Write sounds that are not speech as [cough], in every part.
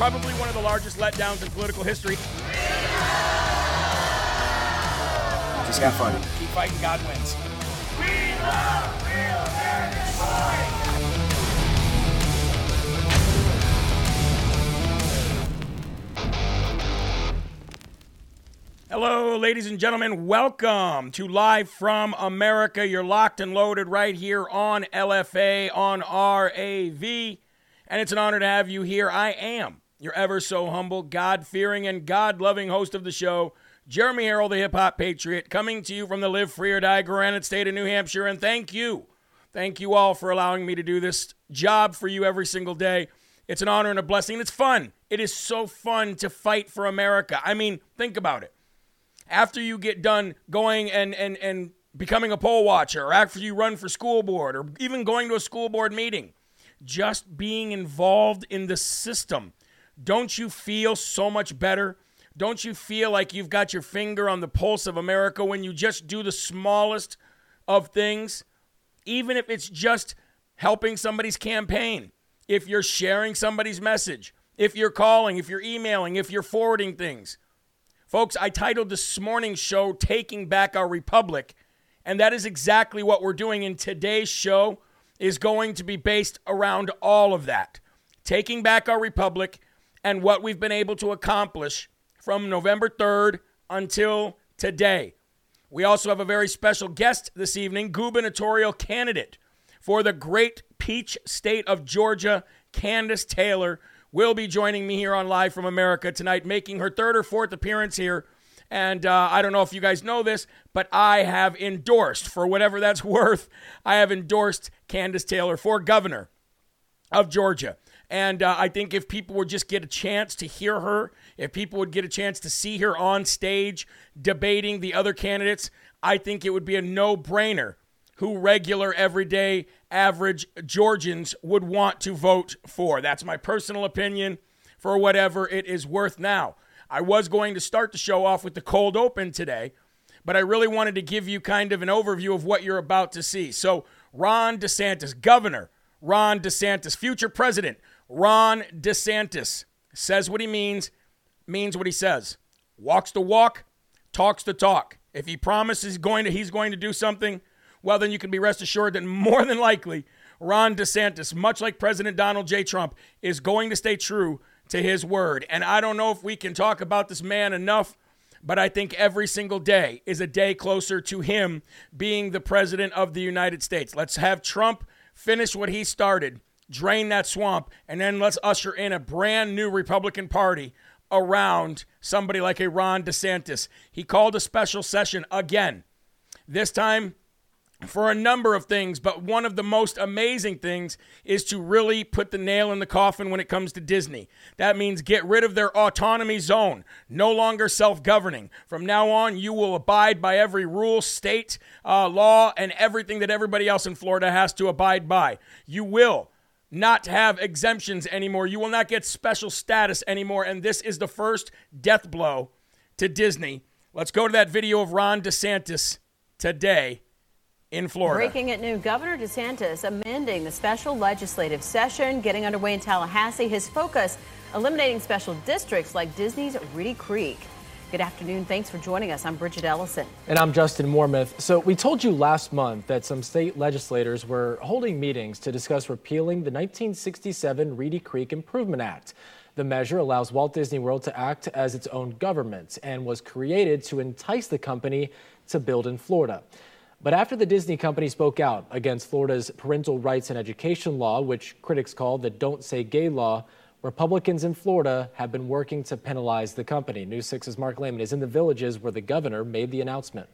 Probably one of the largest letdowns in political history. Just keep fighting. Keep fighting, God wins. We love real American Hello, ladies and gentlemen. Welcome to Live from America. You're locked and loaded right here on LFA on RAV. And it's an honor to have you here. I am your ever so humble, God fearing, and God loving host of the show, Jeremy Herrell, the hip hop patriot, coming to you from the Live Free or Die Granite State of New Hampshire. And thank you. Thank you all for allowing me to do this job for you every single day. It's an honor and a blessing. It's fun. It is so fun to fight for America. I mean, think about it. After you get done going and, and, and becoming a poll watcher, or after you run for school board, or even going to a school board meeting, just being involved in the system, don't you feel so much better? Don't you feel like you've got your finger on the pulse of America when you just do the smallest of things? Even if it's just helping somebody's campaign, if you're sharing somebody's message, if you're calling, if you're emailing, if you're forwarding things. Folks, I titled this morning's show Taking Back Our Republic, and that is exactly what we're doing in today's show is going to be based around all of that. Taking back our republic and what we've been able to accomplish from November 3rd until today. We also have a very special guest this evening, gubernatorial candidate for the great peach state of Georgia, Kandiss Taylor, will be joining me here on Live from America tonight, making her third or fourth appearance here. And uh, I don't know if you guys know this, but I have endorsed, for whatever that's [laughs] worth, I have endorsed Kandiss Taylor for governor of Georgia. And uh, I think if people would just get a chance to hear her, if people would get a chance to see her on stage debating the other candidates, I think it would be a no brainer who regular, everyday, average Georgians would want to vote for. That's my personal opinion for whatever it is worth now. I was going to start the show off with the cold open today, but I really wanted to give you kind of an overview of what you're about to see. So, Ron DeSantis, governor, Ron DeSantis, future president, Ron DeSantis says what he means, means what he says. Walks the walk, talks the talk. If he promises going to, he's going to do something, well, then you can be rest assured that more than likely, Ron DeSantis, much like President Donald J. Trump, is going to stay true to his word. And I don't know if we can talk about this man enough, but I think every single day is a day closer to him being the president of the United States. Let's have Trump finish what he started, drain that swamp, and then let's usher in a brand new Republican Party around somebody like a Ron DeSantis. He called a special session again. This time for a number of things, but one of the most amazing things is to really put the nail in the coffin when it comes to Disney. That means get rid of their autonomy zone, no longer self governing. From now on, you will abide by every rule, state, uh, law, and everything that everybody else in Florida has to abide by. You will not have exemptions anymore. You will not get special status anymore. And this is the first death blow to Disney. Let's go to that video of Ron DeSantis today in Florida. Breaking at noon, Governor DeSantis amending the special legislative session getting underway in Tallahassee. His focus eliminating special districts like Disney's Reedy Creek. Good afternoon. Thanks for joining us. I'm Bridget Ellison. And I'm Justin Warmoth. So, we told you last month that some state legislators were holding meetings to discuss repealing the 1967 Reedy Creek Improvement Act. The measure allows Walt Disney World to act as its own government and was created to entice the company to build in Florida. But after the Disney company spoke out against Florida's parental rights and education law, which critics call the Don't Say Gay law, Republicans in Florida have been working to penalize the company. News 6's Mark Lehman is in the villages where the governor made the announcement.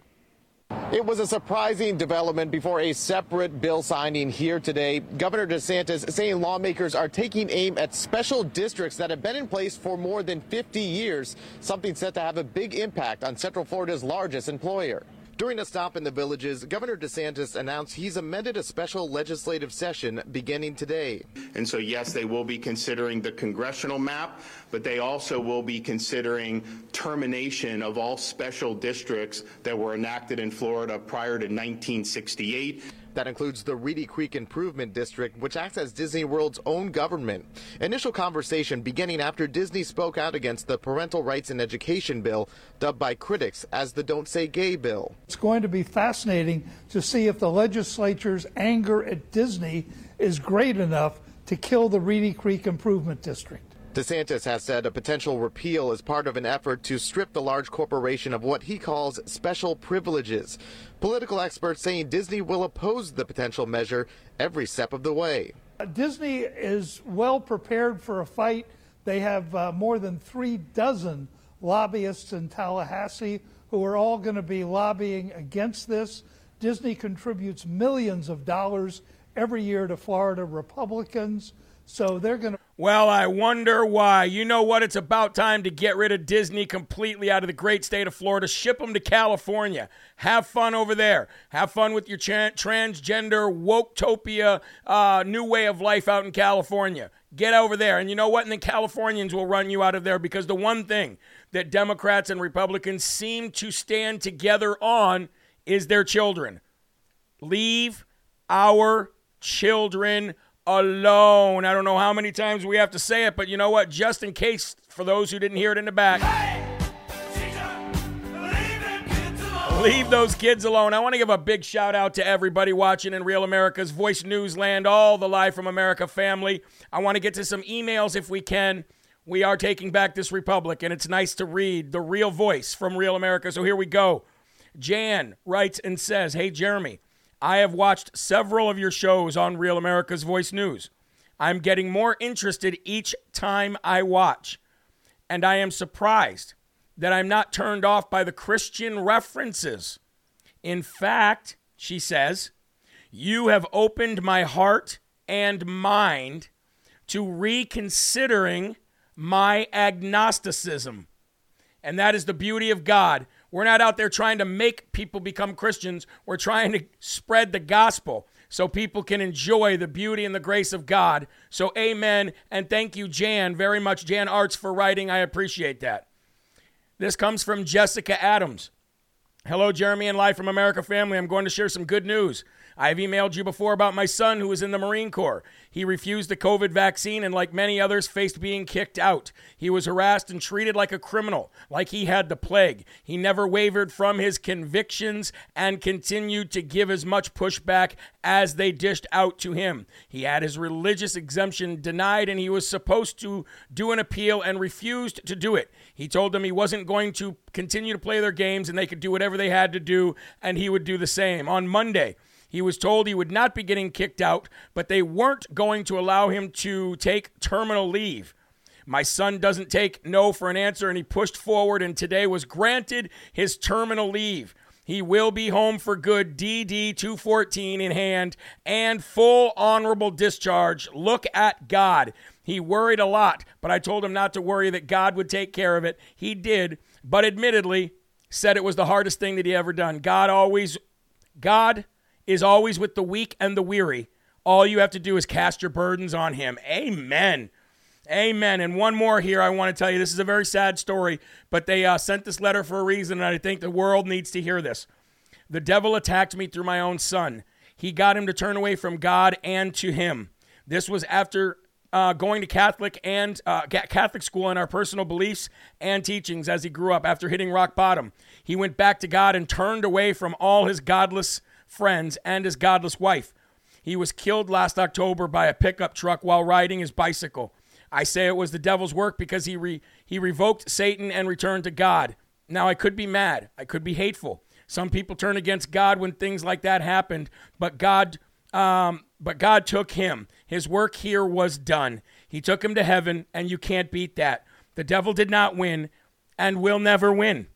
It was a surprising development before a separate bill signing here today. Governor DeSantis saying lawmakers are taking aim at special districts that have been in place for more than 50 years, something set to have a big impact on Central Florida's largest employer. During a stop in the villages, Governor DeSantis announced he's amended a special legislative session beginning today. And so, yes, they will be considering the congressional map, but they also will be considering termination of all special districts that were enacted in Florida prior to 1968. That includes the Reedy Creek Improvement District, which acts as Disney World's own government. Initial conversation beginning after Disney spoke out against the Parental Rights and Education Bill, dubbed by critics as the Don't Say Gay Bill. It's going to be fascinating to see if the legislature's anger at Disney is great enough to kill the Reedy Creek Improvement District. DeSantis has said a potential repeal is part of an effort to strip the large corporation of what he calls special privileges. Political experts saying Disney will oppose the potential measure every step of the way. Disney is well prepared for a fight. They have uh, more than three dozen lobbyists in Tallahassee who are all going to be lobbying against this. Disney contributes millions of dollars every year to Florida Republicans. So they're going to. Well, I wonder why. You know what? It's about time to get rid of Disney completely out of the great state of Florida. Ship them to California. Have fun over there. Have fun with your tra- transgender, woketopia, uh, new way of life out in California. Get over there. And you know what? And the Californians will run you out of there because the one thing that Democrats and Republicans seem to stand together on is their children. Leave our children alone. I don't know how many times we have to say it, but you know what? Just in case, for those who didn't hear it in the back, leave those kids alone. I want to give a big shout out to everybody watching in Real America's Voice Newsland, all the Live from America family. I want to get to some emails if we can. We are taking back this republic, and it's nice to read the real voice from Real America. So here we go. Jan writes and says, Hey, Jeremy. I have watched several of your shows on Real America's Voice News. I'm getting more interested each time I watch, and I am surprised that I'm not turned off by the Christian references. In fact, she says, you have opened my heart and mind to reconsidering my agnosticism. And that is the beauty of God. We're not out there trying to make people become Christians. We're trying to spread the gospel so people can enjoy the beauty and the grace of God. So, amen. And thank you, Jan, very much, Jan Arts, for writing. I appreciate that. This comes from Jessica Adams. Hello, Jeremy and Live from America family. I'm going to share some good news. I've emailed you before about my son who was in the Marine Corps. He refused the COVID vaccine and, like many others, faced being kicked out. He was harassed and treated like a criminal, like he had the plague. He never wavered from his convictions and continued to give as much pushback as they dished out to him. He had his religious exemption denied and he was supposed to do an appeal and refused to do it. He told them he wasn't going to continue to play their games and they could do whatever they had to do and he would do the same. On Monday, he was told he would not be getting kicked out, but they weren't going to allow him to take terminal leave. My son doesn't take no for an answer, and he pushed forward and today was granted his terminal leave. He will be home for good, DD 214 in hand, and full honorable discharge. Look at God. He worried a lot, but I told him not to worry, that God would take care of it. He did, but admittedly said it was the hardest thing that he ever done. God always, God is always with the weak and the weary. All you have to do is cast your burdens on him. Amen. Amen. And one more here, I want to tell you this is a very sad story, but they uh, sent this letter for a reason, and I think the world needs to hear this. The devil attacked me through my own son. He got him to turn away from God and to him. This was after uh, going to Catholic and uh, Catholic school and our personal beliefs and teachings as he grew up. After hitting rock bottom, he went back to God and turned away from all his godless friends and his godless wife. He was killed last October by a pickup truck while riding his bicycle. I say it was the devil's work because he re- he revoked Satan and returned to God. Now I could be mad, I could be hateful. Some people turn against God when things like that happened, but God um, but God took him. His work here was done. He took him to heaven, and you can't beat that. The devil did not win and will never win.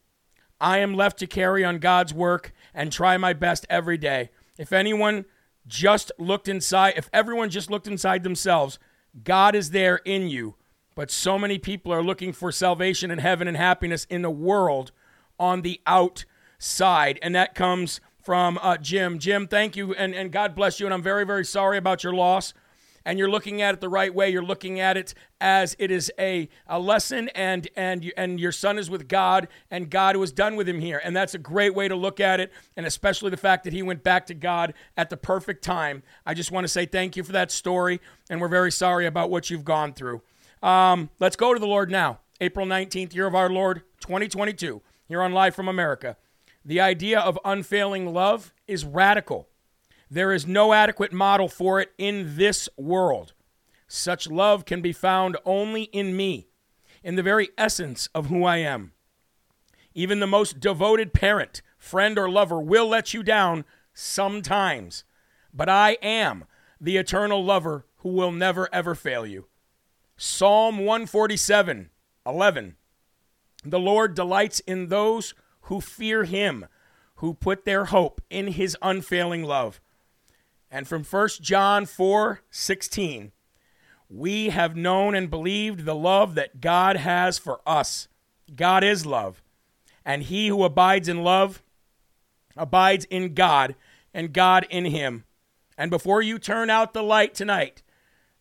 I am left to carry on God's work and try my best every day. If anyone just looked inside, if everyone just looked inside themselves, God is there in you. But so many people are looking for salvation and heaven and happiness in the world on the outside. And that comes from uh, Jim. Jim, thank you and, and God bless you. And I'm very, very sorry about your loss and you're looking at it the right way. You're looking at it as it is a, a lesson, and and and your son is with God, and God was done with him here, and that's a great way to look at it, and especially the fact that he went back to God at the perfect time. I just want to say thank you for that story, and we're very sorry about what you've gone through. Um, let's go to the Lord now. April 19th, year of our Lord, 2022, here on Live from America. The idea of unfailing love is radical. There is no adequate model for it in this world. Such love can be found only in me, in the very essence of who I am. Even the most devoted parent, friend, or lover will let you down sometimes, but I am the eternal lover who will never ever fail you. Psalm 147 11. The Lord delights in those who fear him, who put their hope in his unfailing love. And from 1 John 4 16, we have known and believed the love that God has for us. God is love. And he who abides in love abides in God, and God in him. And before you turn out the light tonight,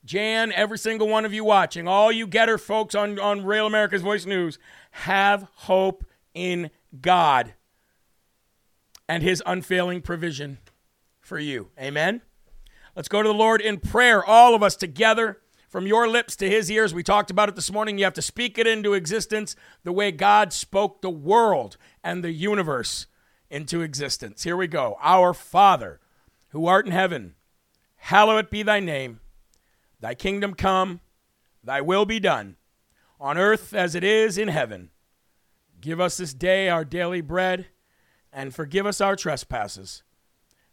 Jan, every single one of you watching, all you getter folks on, on Real America's Voice News, have hope in God and his unfailing provision for you. Amen. Let's go to the Lord in prayer, all of us together. From your lips to his ears, we talked about it this morning. You have to speak it into existence the way God spoke the world and the universe into existence. Here we go. Our Father, who art in heaven, hallowed be thy name. Thy kingdom come, thy will be done, on earth as it is in heaven. Give us this day our daily bread, and forgive us our trespasses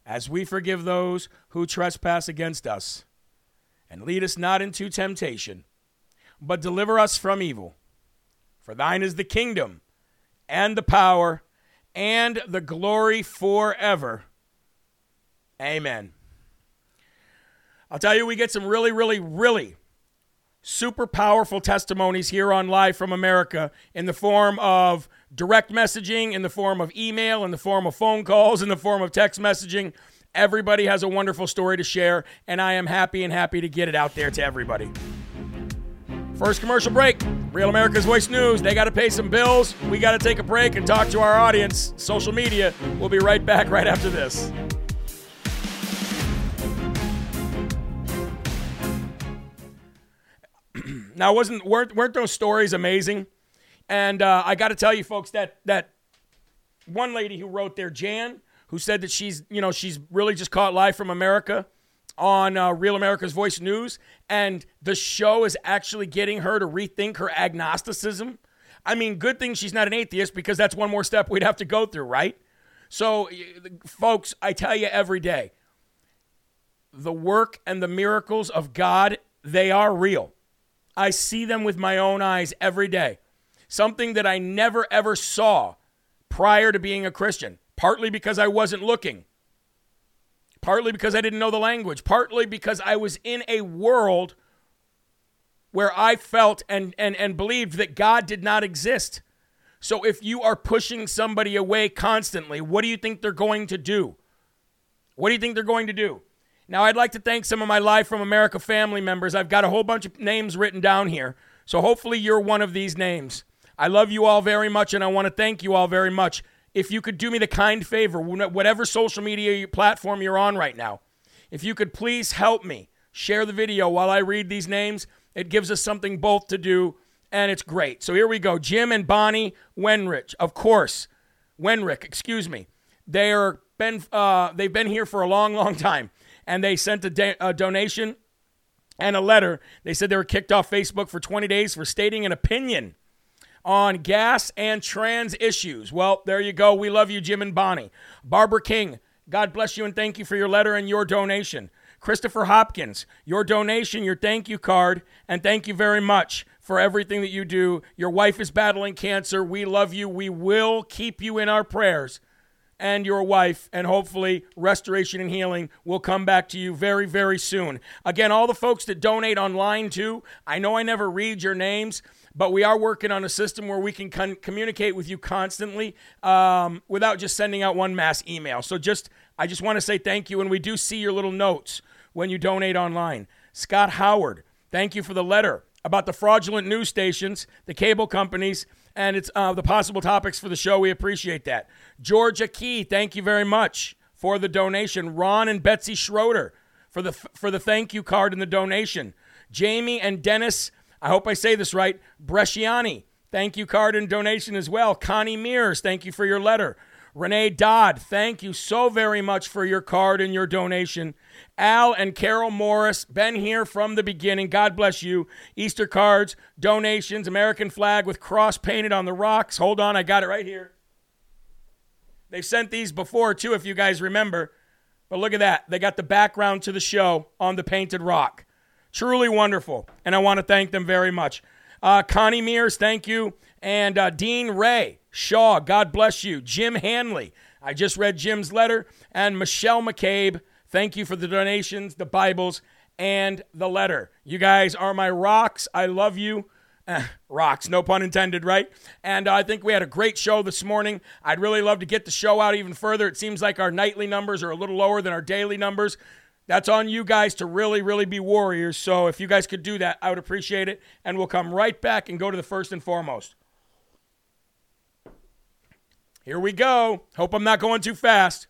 as we forgive those who trespass against us. And lead us not into temptation, but deliver us from evil. For thine is the kingdom, and the power, and the glory forever. Amen. I'll tell you, we get some really, really, really super powerful testimonies here on Live from America in the form of direct messaging, in the form of email, in the form of phone calls, in the form of text messaging. Everybody has a wonderful story to share, and I am happy and happy to get it out there to everybody. First commercial break. Real America's Voice News. They got to pay some bills. We got to take a break and talk to our audience. Social media. We'll be right back right after this. [clears throat] now, wasn't weren't weren't those stories amazing? And uh, I got to tell you, folks, that that one lady who wrote there, Jan, who said that she's you know she's really just caught live from America on uh, Real America's Voice News, and the show is actually getting her to rethink her agnosticism. I mean, good thing she's not an atheist because that's one more step we'd have to go through, right? So, folks, I tell you every day, the work and the miracles of God, they are real. I see them with my own eyes every day. Something that I never ever saw prior to being a Christian, partly because I wasn't looking, partly because I didn't know the language, partly because I was in a world where I felt and, and, and believed that God did not exist. So if you are pushing somebody away constantly, what do you think they're going to do? What do you think they're going to do? Now, I'd like to thank some of my Live from America family members. I've got a whole bunch of names written down here. So hopefully you're one of these names. I love you all very much and I want to thank you all very much. If you could do me the kind favor, whatever social media platform you're on right now, if you could please help me share the video while I read these names, it gives us something both to do, and it's great. So here we go. Jim and Bonnie Wenrich, of course. Wenrick, excuse me. They are been uh, they've been here for a long, long time, and they sent a, da- a donation and a letter. They said they were kicked off Facebook for 20 days for stating an opinion on gas and trans issues. Well, there you go. We love you, Jim and Bonnie. Barbara King, God bless you and thank you for your letter and your donation. Christopher Hopkins, your donation, your thank you card, and thank you very much for everything that you do. Your wife is battling cancer. We love you. We will keep you in our prayers and your wife, and hopefully restoration and healing will come back to you very, very soon. Again, all the folks that donate online too, I know I never read your names, but we are working on a system where we can con- communicate with you constantly um, without just sending out one mass email. So just, I just want to say thank you, and we do see your little notes when you donate online. Scott Howard, thank you for the letter about the fraudulent news stations, the cable companies, and it's uh, the possible topics for the show. We appreciate that. Georgia Key, thank you very much for the donation. Ron and Betsy Schroeder for the for the thank you card and the donation. Jamie and Dennis, I hope I say this right. Bresciani, thank you card and donation as well. Connie Mears, thank you for your letter. Renee Dodd, thank you so very much for your card and your donation. Al and Carol Morris, been here from the beginning. God bless you. Easter cards, donations, American flag with cross painted on the rocks. Hold on, I got it right here. They've sent these before too, if you guys remember. But look at that. They got the background to the show on the painted rock. Truly wonderful. And I want to thank them very much. Uh, Connie Mears, thank you. And uh, Dean Ray, Shaw, God bless you. Jim Hanley, I just read Jim's letter. And Michelle McCabe, thank you for the donations, the Bibles, and the letter. You guys are my rocks. I love you. Eh, rocks, no pun intended, right? And uh, I think we had a great show this morning. I'd really love to get the show out even further. It seems like our nightly numbers are a little lower than our daily numbers. That's on you guys to really, really be warriors. So if you guys could do that, I would appreciate it. And we'll come right back and go to the first and foremost. Here we go. Hope I'm not going too fast.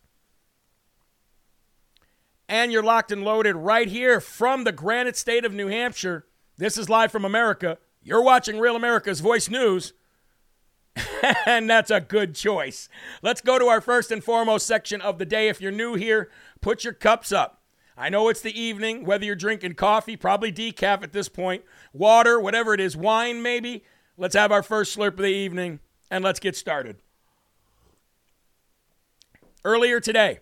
And you're locked and loaded right here from the granite state of New Hampshire. This is live from America. You're watching Real America's Voice News. [laughs] and that's a good choice. Let's go to our first and foremost section of the day. If you're new here, put your cups up. I know it's the evening, whether you're drinking coffee, probably decaf at this point, water, whatever it is, wine maybe. Let's have our first slurp of the evening and let's get started. Earlier today,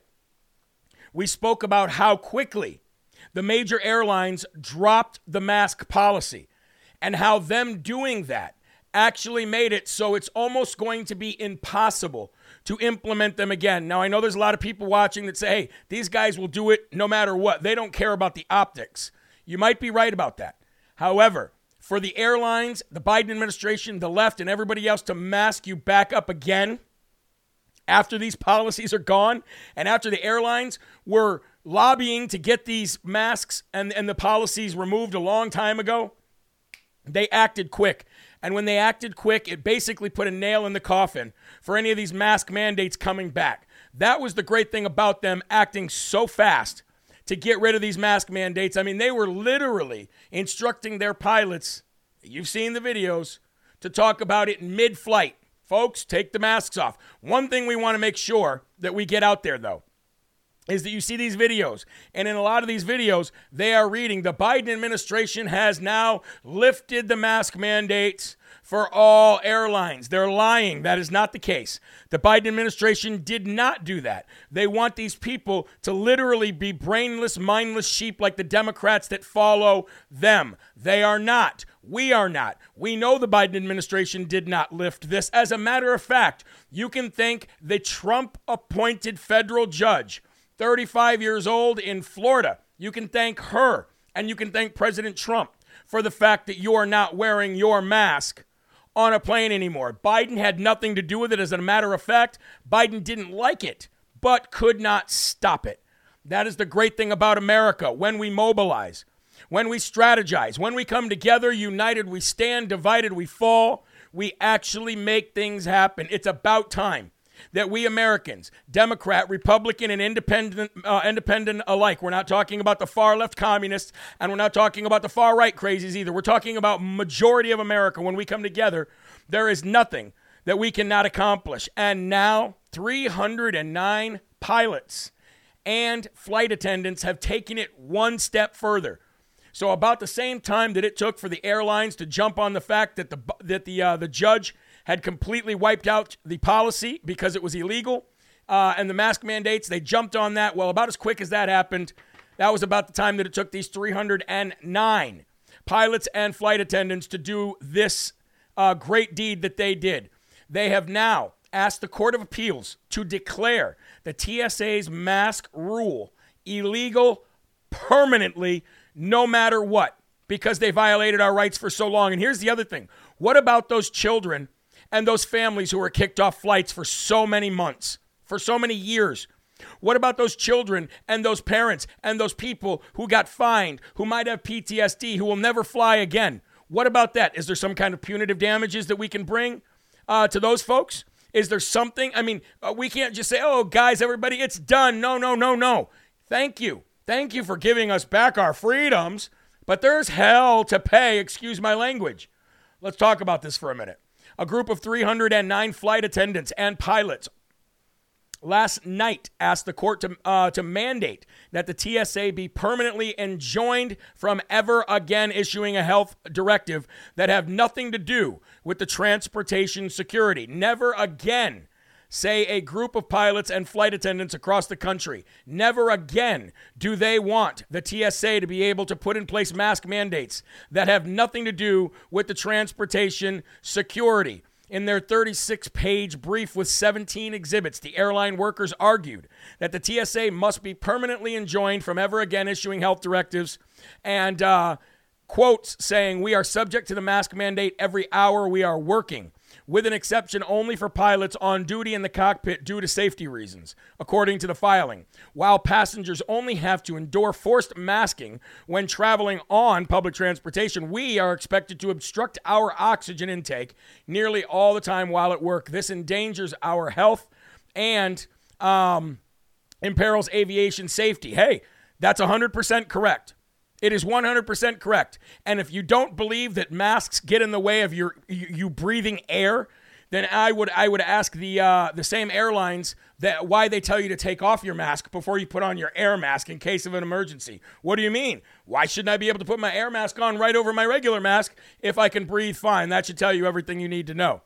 we spoke about how quickly the major airlines dropped the mask policy and how them doing that actually made it so it's almost going to be impossible to implement them again. Now, I know there's a lot of people watching that say, hey, these guys will do it no matter what. They don't care about the optics. You might be right about that. However, for the airlines, the Biden administration, the left, and everybody else to mask you back up again after these policies are gone and after the airlines were lobbying to get these masks and, and the policies removed a long time ago, they acted quick. And when they acted quick, it basically put a nail in the coffin for any of these mask mandates coming back. That was the great thing about them acting so fast to get rid of these mask mandates. I mean, they were literally instructing their pilots, you've seen the videos, to talk about it mid flight. Folks, take the masks off. One thing we want to make sure that we get out there, though, is that you see these videos. And in a lot of these videos, they are reading the Biden administration has now lifted the mask mandates for all airlines. They're lying. That is not the case. The Biden administration did not do that. They want these people to literally be brainless, mindless sheep like the Democrats that follow them. They are not. We are not. We know the Biden administration did not lift this. As a matter of fact, you can thank the Trump appointed federal judge, 35 years old in Florida. You can thank her and you can thank President Trump for the fact that you are not wearing your mask on a plane anymore. Biden had nothing to do with it. As a matter of fact, Biden didn't like it, but could not stop it. That is the great thing about America when we mobilize, when we strategize, when we come together, united, we stand, divided, we fall. We actually make things happen. It's about time that we Americans, Democrat, Republican, and independent, uh, independent alike, we're not talking about the far left communists, and we're not talking about the far right crazies either. We're talking about majority of America. When we come together, there is nothing that we cannot accomplish. And now, 309 pilots and flight attendants have taken it one step further. So, about the same time that it took for the airlines to jump on the fact that the that the uh, the judge had completely wiped out the policy because it was illegal uh, and the mask mandates. They jumped on that. Well, about as quick as that happened, that was about the time that it took these 309 pilots and flight attendants to do this uh, great deed that they did. They have now asked the Court of Appeals to declare the TSA's mask rule illegal permanently, no matter what, because they violated our rights for so long. And here's the other thing what about those children and those families who were kicked off flights for so many months, for so many years? What about those children and those parents and those people who got fined, who might have PTSD, who will never fly again? What about that? Is there some kind of punitive damages that we can bring uh, to those folks? Is there something? I mean, uh, we can't just say, oh, guys, everybody, it's done. No, no, no, no. Thank you. Thank you for giving us back our freedoms, but there's hell to pay, excuse my language. Let's talk about this for a minute. A group of 309 flight attendants and pilots last night asked the court to, uh, to mandate that the TSA be permanently enjoined from ever again issuing a health directive that have nothing to do with the transportation security. Never again say a group of pilots and flight attendants across the country. Never again do they want the TSA to be able to put in place mask mandates that have nothing to do with the transportation security. In their 36 page brief with 17 exhibits, the airline workers argued that the TSA must be permanently enjoined from ever again issuing health directives and uh, quotes saying, We are subject to the mask mandate every hour we are working with an exception only for pilots on duty in the cockpit due to safety reasons, according to the filing. While passengers only have to endure forced masking when traveling on public transportation, we are expected to obstruct our oxygen intake nearly all the time while at work. This endangers our health and um, imperils aviation safety. Hey, that's 100% correct. It is 100% correct. And if you don't believe that masks get in the way of your you, breathing air, then I would I would ask the uh, the same airlines that why they tell you to take off your mask before you put on your air mask in case of an emergency. What do you mean? Why shouldn't I be able to put my air mask on right over my regular mask if I can breathe fine? That should tell you everything you need to know.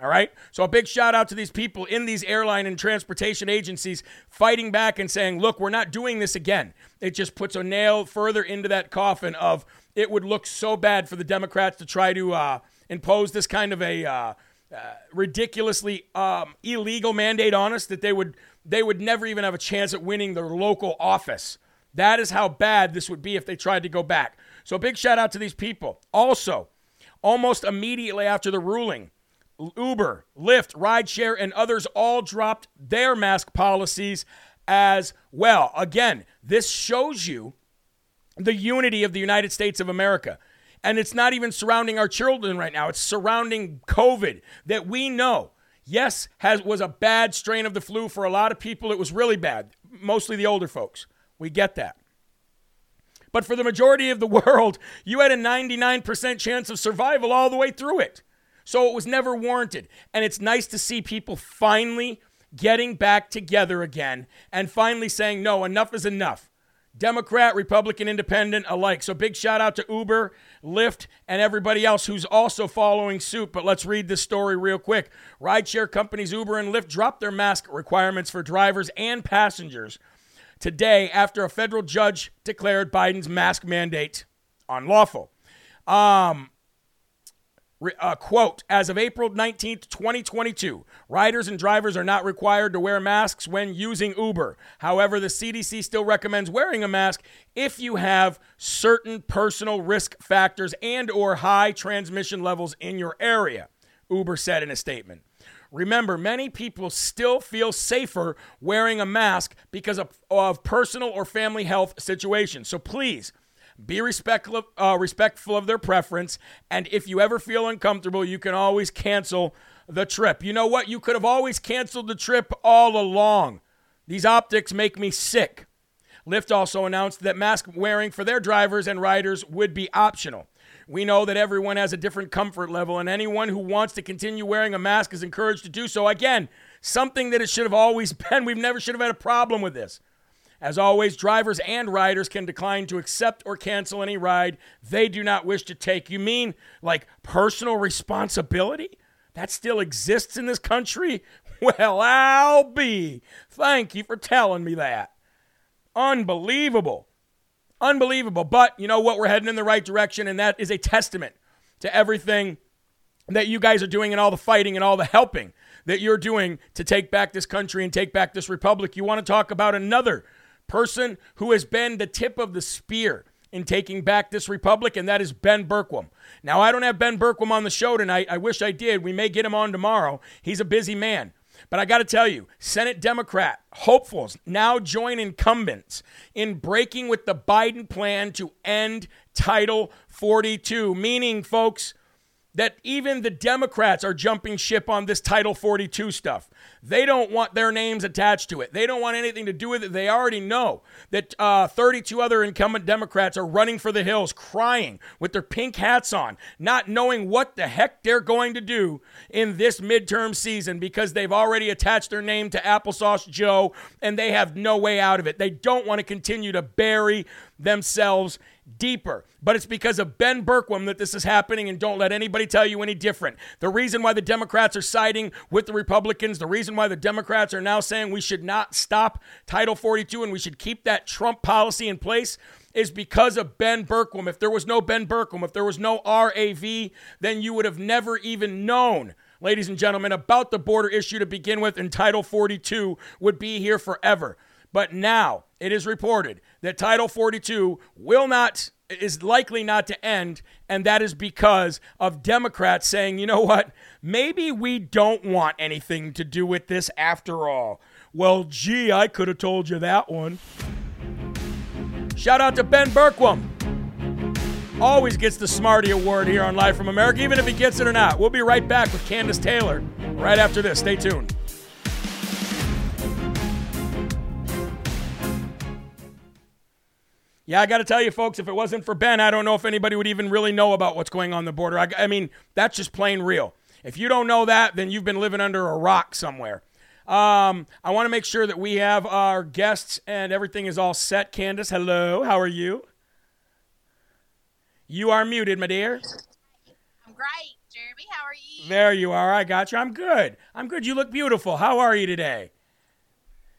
All right. So a big shout out to these people in these airline and transportation agencies fighting back and saying, look, we're not doing this again. It just puts a nail further into that coffin of it would look so bad for the Democrats to try to uh, impose this kind of a uh, uh, ridiculously um, illegal mandate on us that they would they would never even have a chance at winning their local office. That is how bad this would be if they tried to go back. So big shout out to these people. Also, almost immediately after the ruling, Uber, Lyft, Rideshare, and others all dropped their mask policies as well. Again, this shows you the unity of the United States of America. And it's not even surrounding our children right now. It's surrounding COVID that we know, yes, has was a bad strain of the flu for a lot of people. It was really bad, mostly the older folks. We get that. But for the majority of the [laughs] world, you had a 99% chance of survival all the way through it. So it was never warranted. And it's nice to see people finally getting back together again and finally saying, no, enough is enough. Democrat, Republican, Independent alike. So big shout out to Uber, Lyft, and everybody else who's also following suit. But let's read this story real quick. Rideshare companies Uber and Lyft dropped their mask requirements for drivers and passengers today after a federal judge declared Biden's mask mandate unlawful. Um, uh, quote, as of April 19th, 2022, riders and drivers are not required to wear masks when using Uber. However, the CDC still recommends wearing a mask if you have certain personal risk factors and or high transmission levels in your area, Uber said in a statement. Remember, many people still feel safer wearing a mask because of, of personal or family health situations. So please, be respectful, uh, respectful of their preference. And if you ever feel uncomfortable, you can always cancel the trip. You know what? You could have always canceled the trip all along. These optics make me sick. Lyft also announced that mask wearing for their drivers and riders would be optional. We know that everyone has a different comfort level, and anyone who wants to continue wearing a mask is encouraged to do so. Again, something that it should have always [laughs] been. We've never should have had a problem with this. As always, drivers and riders can decline to accept or cancel any ride they do not wish to take. You mean like personal responsibility? That still exists in this country? [laughs] Well, I'll be. Thank you for telling me that. Unbelievable. Unbelievable. But you know what? We're heading in the right direction, and that is a testament to everything that you guys are doing and all the fighting and all the helping that you're doing to take back this country and take back this republic. You want to talk about another person who has been the tip of the spear in taking back this republic, and that is Ben Bergquam. Now, I don't have Ben Bergquam on the show tonight. I wish I did. We may get him on tomorrow. He's a busy man. But I got to tell you, Senate Democrat hopefuls now join incumbents in breaking with the Biden plan to end Title 42, meaning, folks, that even the Democrats are jumping ship on this Title 42 stuff. They don't want their names attached to it. They don't want anything to do with it. They already know that uh, 32 other incumbent Democrats are running for the hills, crying with their pink hats on, not knowing what the heck they're going to do in this midterm season because they've already attached their name to Applesauce Joe and they have no way out of it. They don't want to continue to bury themselves deeper. But it's because of Ben Bergquam that this is happening, and don't let anybody tell you any different. The reason why the Democrats are siding with the Republicans, the reason why the Democrats are now saying we should not stop Title 42 and we should keep that Trump policy in place is because of Ben Bergquam. If there was no Ben Bergquam, if there was no RAV, then you would have never even known ladies and gentlemen, about the border issue to begin with, and Title 42 would be here forever. But now it is reported that Title 42 will not is likely not to end, and that is because of Democrats saying, you know what, maybe we don't want anything to do with this after all. Well, gee, I could have told you that one. Shout out to Ben Bergquam. Always gets the Smarty Award here on Live from America, even if he gets it or not. We'll be right back with Kandiss Taylor right after this. Stay tuned. Yeah, I got to tell you, folks, if it wasn't for Ben, I don't know if anybody would even really know about what's going on the border. I, I mean, that's just plain real. If you don't know that, then you've been living under a rock somewhere. Um, I want to make sure that we have our guests and everything is all set. Kandiss, hello. How are you? You are muted, my dear. I'm great, Jeremy. How are you? There you are. I got you. I'm good. I'm good. You look beautiful. How are you today?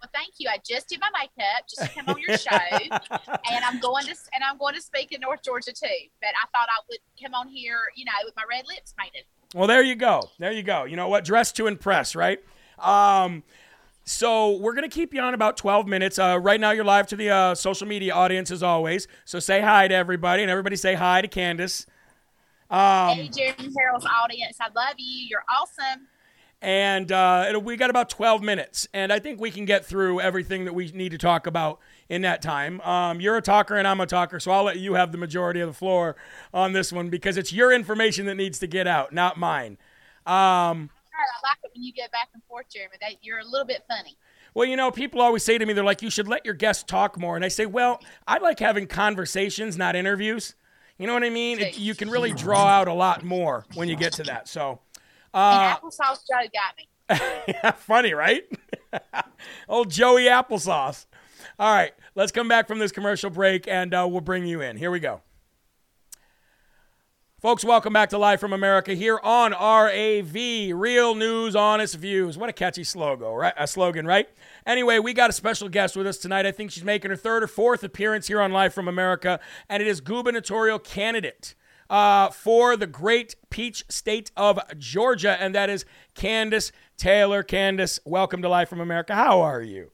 Well, thank you. I just did my makeup just to come on your show, [laughs] and I'm going to and I'm going to speak in North Georgia too. But I thought I would come on here, you know, with my red lips painted. Well, there you go. There you go. You know what? Dress to impress, right? Um, so we're gonna keep you on about 12 minutes. Uh, right now, you're live to the uh, social media audience as always. So say hi to everybody, and everybody say hi to Kandiss. Um, hey, Jeremy Herrell's audience, I love you. You're awesome and uh, we got about 12 minutes and i think we can get through everything that we need to talk about in that time um, you're a talker and i'm a talker so i'll let you have the majority of the floor on this one because it's your information that needs to get out not mine um, I like it when you get back and forth, Jeremy. That you're a little bit funny. Well, you know, people always say to me, they're like, you should let your guests talk more. And I say, well, I like having conversations, not interviews. You know what I mean? It, you can really draw out a lot more when you get to that. So uh, applesauce Joe got me. [laughs] funny, right? [laughs] Old Joey applesauce. All right, let's come back from this commercial break and uh, we'll bring you in. Here we go. Folks, welcome back to Live from America here on RAV. Real news, honest views. What a catchy slogan, right? A slogan, right? Anyway, we got a special guest with us tonight. I think she's making her third or fourth appearance here on Live from America, and it is gubernatorial candidate uh, for the great peach state of Georgia, and that is Kandiss Taylor. Kandiss, welcome to Life from America. How are you?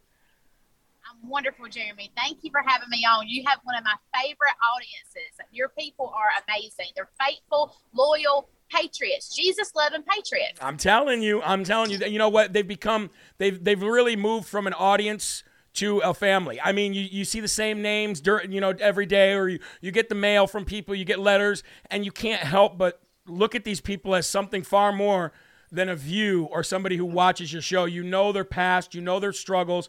I'm wonderful, Jeremy. Thank you for having me on. You have one of my favorite audiences. Your people are amazing. They're faithful, loyal, patriots, Jesus loving patriots. I'm telling you, I'm telling you that you know what they've become. They've they've really moved from an audience to a family. I mean, you, you see the same names during, you know, every day, or you, you get the mail from people, you get letters, and you can't help but look at these people as something far more than a view or somebody who watches your show. You know their past, you know their struggles,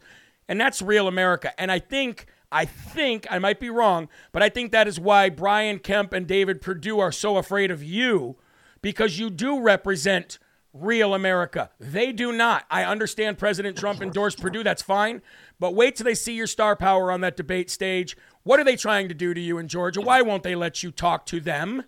and that's real America. And I think, I think, I might be wrong, but I think that is why Brian Kemp and David Perdue are so afraid of you because you do represent real America. They do not. I understand President Trump endorsed Perdue. that's fine. But wait till they see your star power on that debate stage. What are they trying to do to you in Georgia? Why won't they let you talk to them?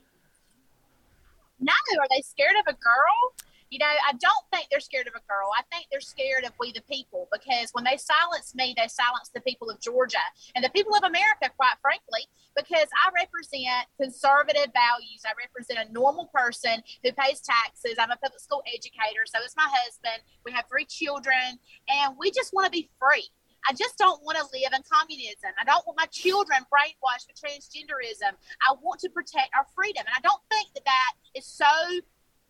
No, are they scared of a girl? You know, I don't think they're scared of a girl. I think they're scared of we the people because when they silence me, they silence the people of Georgia and the people of America, quite frankly, because I represent conservative values. I represent a normal person who pays taxes. I'm a public school educator. So is my husband. We have three children and we just want to be free. I just don't want to live in communism. I don't want my children brainwashed with transgenderism. I want to protect our freedom. And I don't think that that is so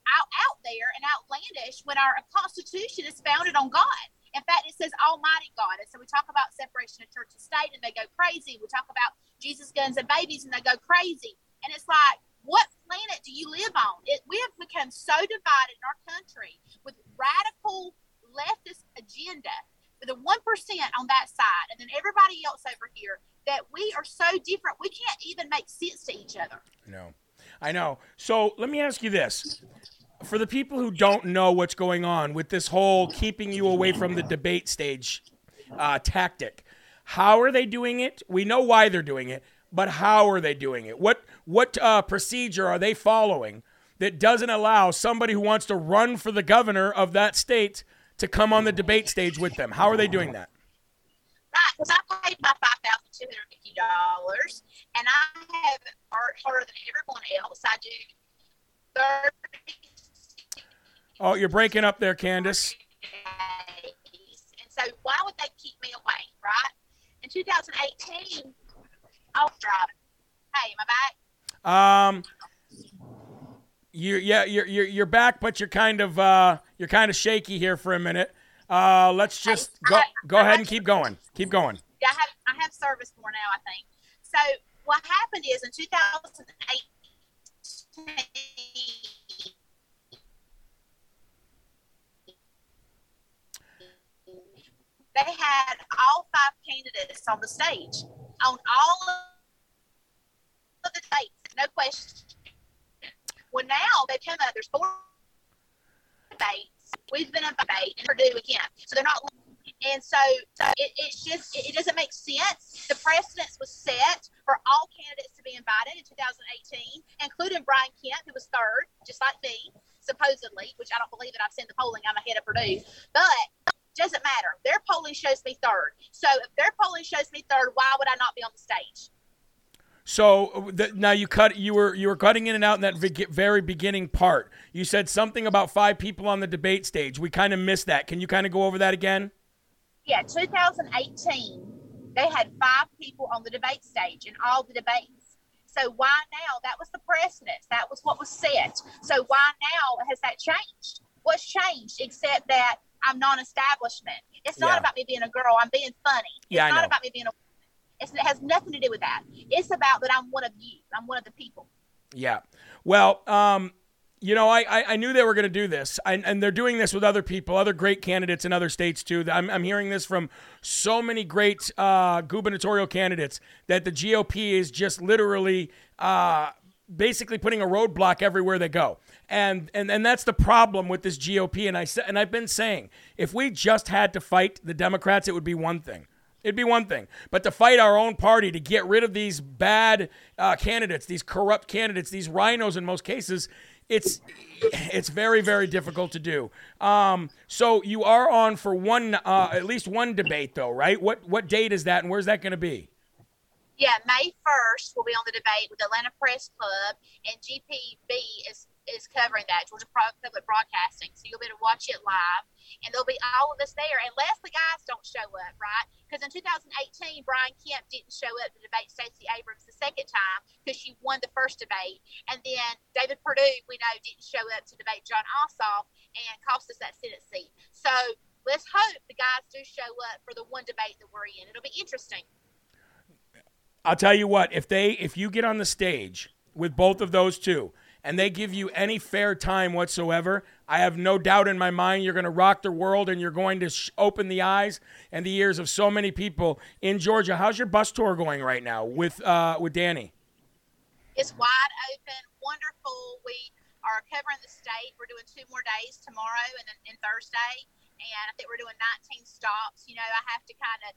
out, out there and outlandish when our Constitution is founded on God. In fact, it says Almighty God. And so we talk about separation of church and state and they go crazy. We talk about Jesus, guns, and babies and they go crazy. And it's like, what planet do you live on? It, we have become so divided in our country with radical leftist agenda for the 1% on that side and then everybody else over here that we are so different. We can't even make sense to each other. No. I know. So let me ask you this for the people who don't know what's going on with this whole keeping you away from the debate stage uh, tactic, how are they doing it? We know why they're doing it, but how are they doing it? What what uh, procedure are they following that doesn't allow somebody who wants to run for the governor of that state to come on the debate stage with them? How are they doing that? Right, because I paid my five thousand two hundred fifty dollars, and I have harder than everyone else. I do thirty Oh, you're breaking up there, Kandiss. And so, why would they keep me away, right? In 2018, I was driving. Hey, am I back? Um, you yeah, you're you're you're back, but you're kind of uh you're kind of shaky here for a minute. Uh, let's just go go ahead and keep going. Keep going. Yeah, I have I have service more now, I think. So what happened is in 2018 they had all five candidates on the stage on all of the dates, no question. Well, now they've come up, there's four debates. We've been a debate and Perdue again. So they're not. And so, so it, it's just, it, it doesn't make sense. The precedence was set for all candidates to be invited in 2018, including Brian Kemp, who was third, just like me, supposedly, which I don't believe that I've seen the polling. I'm ahead of Perdue, But doesn't matter. Their polling shows me third. So if their polling shows me third, why would I not be on the stage? So uh, the, now you cut. You were you were cutting in and out in that very beginning part. You said something about five people on the debate stage. We kind of missed that. Can you kind of go over that again? Yeah, 2018, they had five people on the debate stage in all the debates. So why now? That was the precedent. That was what was set. So why now has that changed? What's changed except that I'm non-establishment. It's not yeah. about me being a girl. I'm being funny. It's yeah, not about me being a. It's, it has nothing to do with that. It's about that I'm one of you. I'm one of the people. Yeah. Well, um, you know, I, I, I knew they were going to do this, I, and they're doing this with other people, other great candidates in other states too. I'm, I'm hearing this from so many great uh, gubernatorial candidates that the GOP is just literally uh, basically putting a roadblock everywhere they go. And, and and that's the problem with this GOP. And I and I've been saying, if we just had to fight the Democrats, it would be one thing. It'd be one thing. But to fight our own party, to get rid of these bad uh, candidates, these corrupt candidates, these rhinos in most cases, it's it's very very difficult to do. Um, so you are on for one uh, at least one debate though, right? What what date is that, and where's that going to be? Yeah, May 1st, we'll be on the debate with Atlanta Press Club, and GPB is is covering that, Georgia Public Broadcasting. So you'll be able to watch it live, and there'll be all of us there, unless the guys don't show up, right? Because in 2018, Brian Kemp didn't show up to debate Stacey Abrams the second time because she won the first debate, and then David Perdue, we know, didn't show up to debate Jon Ossoff and cost us that Senate seat. So let's hope the guys do show up for the one debate that we're in. It'll be interesting. I'll tell you what, if they if you get on the stage with both of those two and they give you any fair time whatsoever, I have no doubt in my mind you're going to rock the world and you're going to sh- open the eyes and the ears of so many people in Georgia. How's your bus tour going right now with uh, with Danny? It's wide open, wonderful. We are covering the state. We're doing two more days tomorrow and, and Thursday, and I think we're doing 19 stops. You know, I have to kind of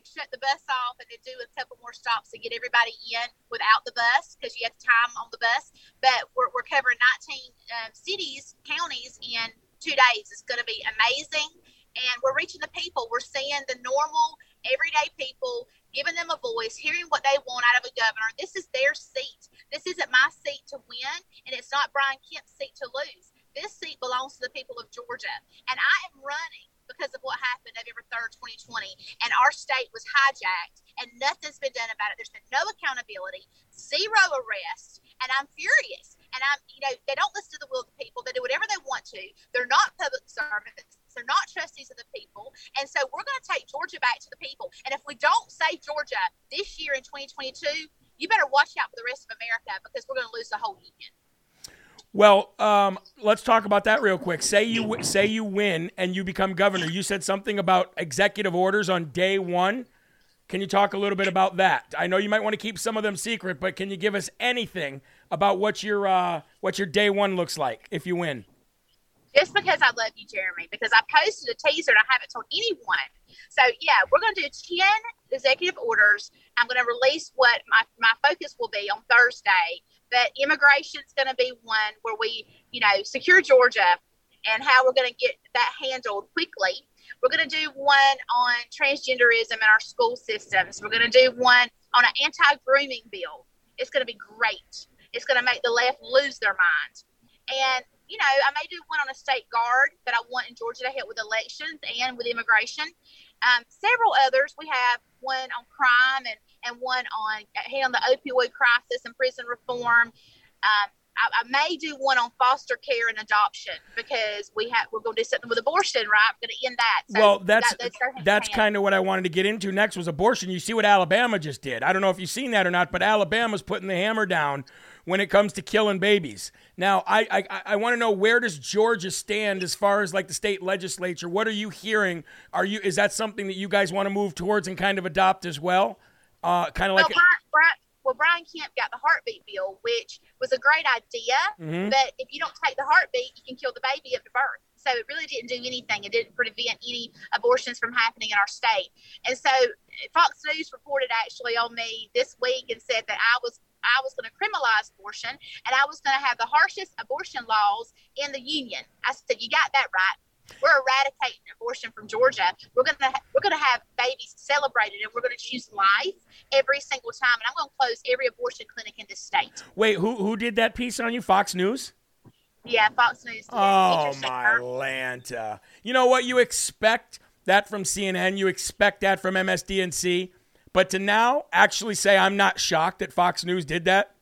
shut the bus off and then do a couple more stops to get everybody in without the bus because you have time on the bus. But we're, we're covering 19 um, cities, counties in two days. It's going to be amazing. And we're reaching the people. We're seeing the normal, everyday people, giving them a voice, hearing what they want out of a governor. This is their seat. This isn't my seat to win, and it's not Brian Kemp's seat to lose. This seat belongs to the people of Georgia. And I am running because of what happened November 3rd, 2020. And our state was hijacked and nothing's been done about it. There's been no accountability, zero arrest. And I'm furious. And I'm, you know, they don't listen to the will of the people. They do whatever they want to. They're not public servants. They're not trustees of the people. And so we're going to take Georgia back to the people. And if we don't save Georgia this year in 2022, you better watch out for the rest of America because we're going to lose the whole union. Well, um, let's talk about that real quick. Say you say you win and you become governor. You said something about executive orders on day one. Can you talk a little bit about that? I know you might want to keep some of them secret, but can you give us anything about what your uh, what your day one looks like if you win? Just because I love you, Jeremy, because I posted a teaser and I haven't told anyone. So yeah, we're going to do ten executive orders. I'm going to release what my my focus will be on Thursday that immigration is going to be one where we, you know, secure Georgia and how we're going to get that handled quickly. We're going to do one on transgenderism in our school systems. We're going to do one on an anti grooming bill. It's going to be great. It's going to make the left lose their mind. And, you know, I may do one on a state guard that I want in Georgia to help with elections and with immigration. Um, several others. We have one on crime and and one on on the opioid crisis and prison reform. Um, I, I, may do one on foster care and adoption because we have we're going to do something with abortion, right? I'm going to end that. So well, that's that, that's kind of what I wanted to get into next was abortion. You see what Alabama just did. I don't know if you've seen that or not, but Alabama's putting the hammer down when it comes to killing babies. Now, I I, I want to know where does Georgia stand as far as like the state legislature? What are you hearing? Are you is that something that you guys want to move towards and kind of adopt as well? Uh, kind of like. Well, Brian, well, Brian Kemp got the heartbeat bill, which was a great idea. Mm-hmm. But if you don't take the heartbeat, you can kill the baby at the birth. So it really didn't do anything. It didn't prevent any abortions from happening in our state. And so Fox News reported actually on me this week and said that I was I was going to criminalize abortion and I was going to have the harshest abortion laws in the union. I said, "You got that right." We're eradicating abortion from Georgia. We're gonna we're gonna have babies celebrated, and we're gonna choose life every single time. And I'm gonna close every abortion clinic in this state. Wait, who who did that piece on you? Fox News. Yeah, Fox News. Oh my Lanta! You know what? You expect that from CNN. You expect that from MSDNC. But to now actually say I'm not shocked that Fox News did that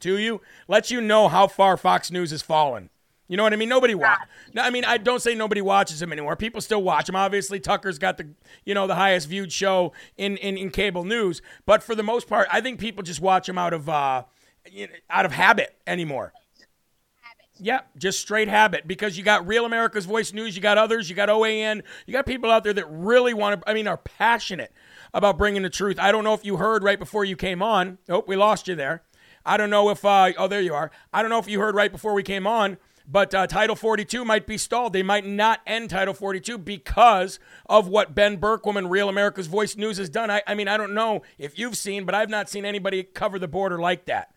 to you lets you know how far Fox News has fallen. You know what I mean? Nobody watch. I mean, I don't say nobody watches him anymore. People still watch him. Obviously, Tucker's got the you know the highest viewed show in in, in cable news. But for the most part, I think people just watch him out of uh, out of habit anymore. Habit. Yeah, just straight habit because you got Real America's Voice News, you got others, you got OAN, you got people out there that really want to, I mean, are passionate about bringing the truth. I don't know if you heard right before you came on. Oh, we lost you there. I don't know if, uh, oh, there you are. I don't know if you heard right before we came on But uh, Title 42 might be stalled. They might not end Title 42 because of what Ben Bergquam, Real America's Voice News, has done. I, I mean, I don't know if you've seen, but I've not seen anybody cover the border like that.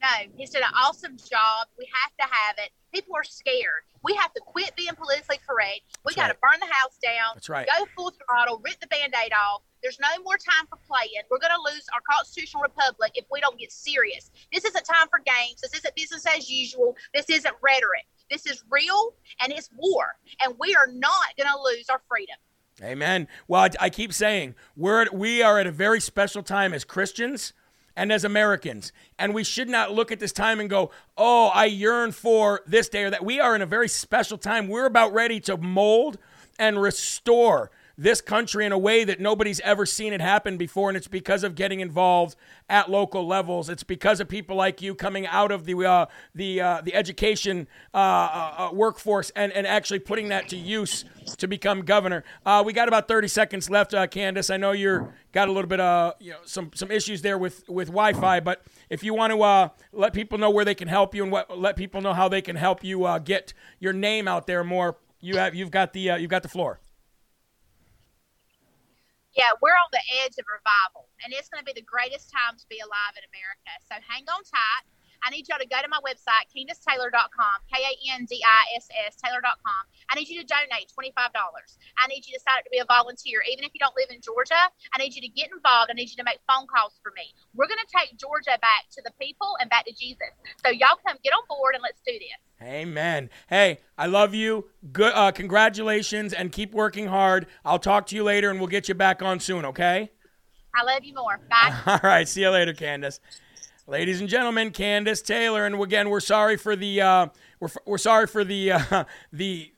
No, he's done an awesome job. We have to have it. People are scared. We have to quit being politically correct. We got to right. burn the house down. That's right. Go full throttle, rip the band aid off. There's no more time for playing. We're going to lose our constitutional republic if we don't get serious. This isn't time for games. This isn't business as usual. This isn't rhetoric. This is real and it's war. And we are not going to lose our freedom. Amen. Well, I, I keep saying we're at, we are at a very special time as Christians and as Americans, and we should not look at this time and go, "Oh, I yearn for this day or that." We are in a very special time. We're about ready to mold and restore this country in a way that nobody's ever seen it happen before, and it's because of getting involved at local levels. It's because of people like you coming out of the uh, the uh, the education uh, uh, uh workforce and, and actually putting that to use to become governor. Uh, we got about 30 seconds left, Kandiss. I know you're got a little bit of you know some some issues there with with Wi-Fi, but if you want to let people know where they can help you and what let people know how they can help you get your name out there more, you have you've got the you've got the floor yeah, we're on the edge of revival, and it's going to be the greatest time to be alive in America. So hang on tight. I need y'all to go to my website, KandissTaylor.com, K A N D I S S, Taylor.com. I need you to donate $25. I need you to sign up to be a volunteer. Even if you don't live in Georgia, I need you to get involved. I need you to make phone calls for me. We're going to take Georgia back to the people and back to Jesus. So y'all come get on board and let's do this. Amen. Hey, I love you. Good. Uh, congratulations, and keep working hard. I'll talk to you later, and we'll get you back on soon. Okay. I love you more. Bye. [laughs] All right. See you later, Kandiss. Ladies and gentlemen, Kandiss Taylor, and again, we're sorry for the uh, we're, we're sorry for the uh, [laughs] the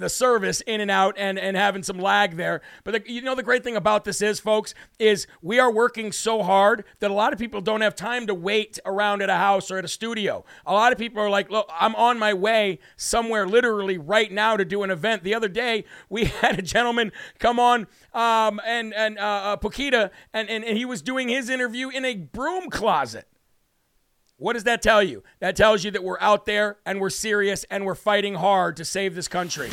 the service in and out and, and having some lag there. But the, you know, the great thing about this is, folks, is we are working so hard that a lot of people don't have time to wait around at a house or at a studio. A lot of people are like, look, I'm on my way somewhere literally right now to do an event. The other day, we [laughs] had a gentleman come on um, and, and uh, uh, Pokita, and, and, and he was doing his interview in a broom closet. What does that tell you? That tells you that we're out there and we're serious and we're fighting hard to save this country.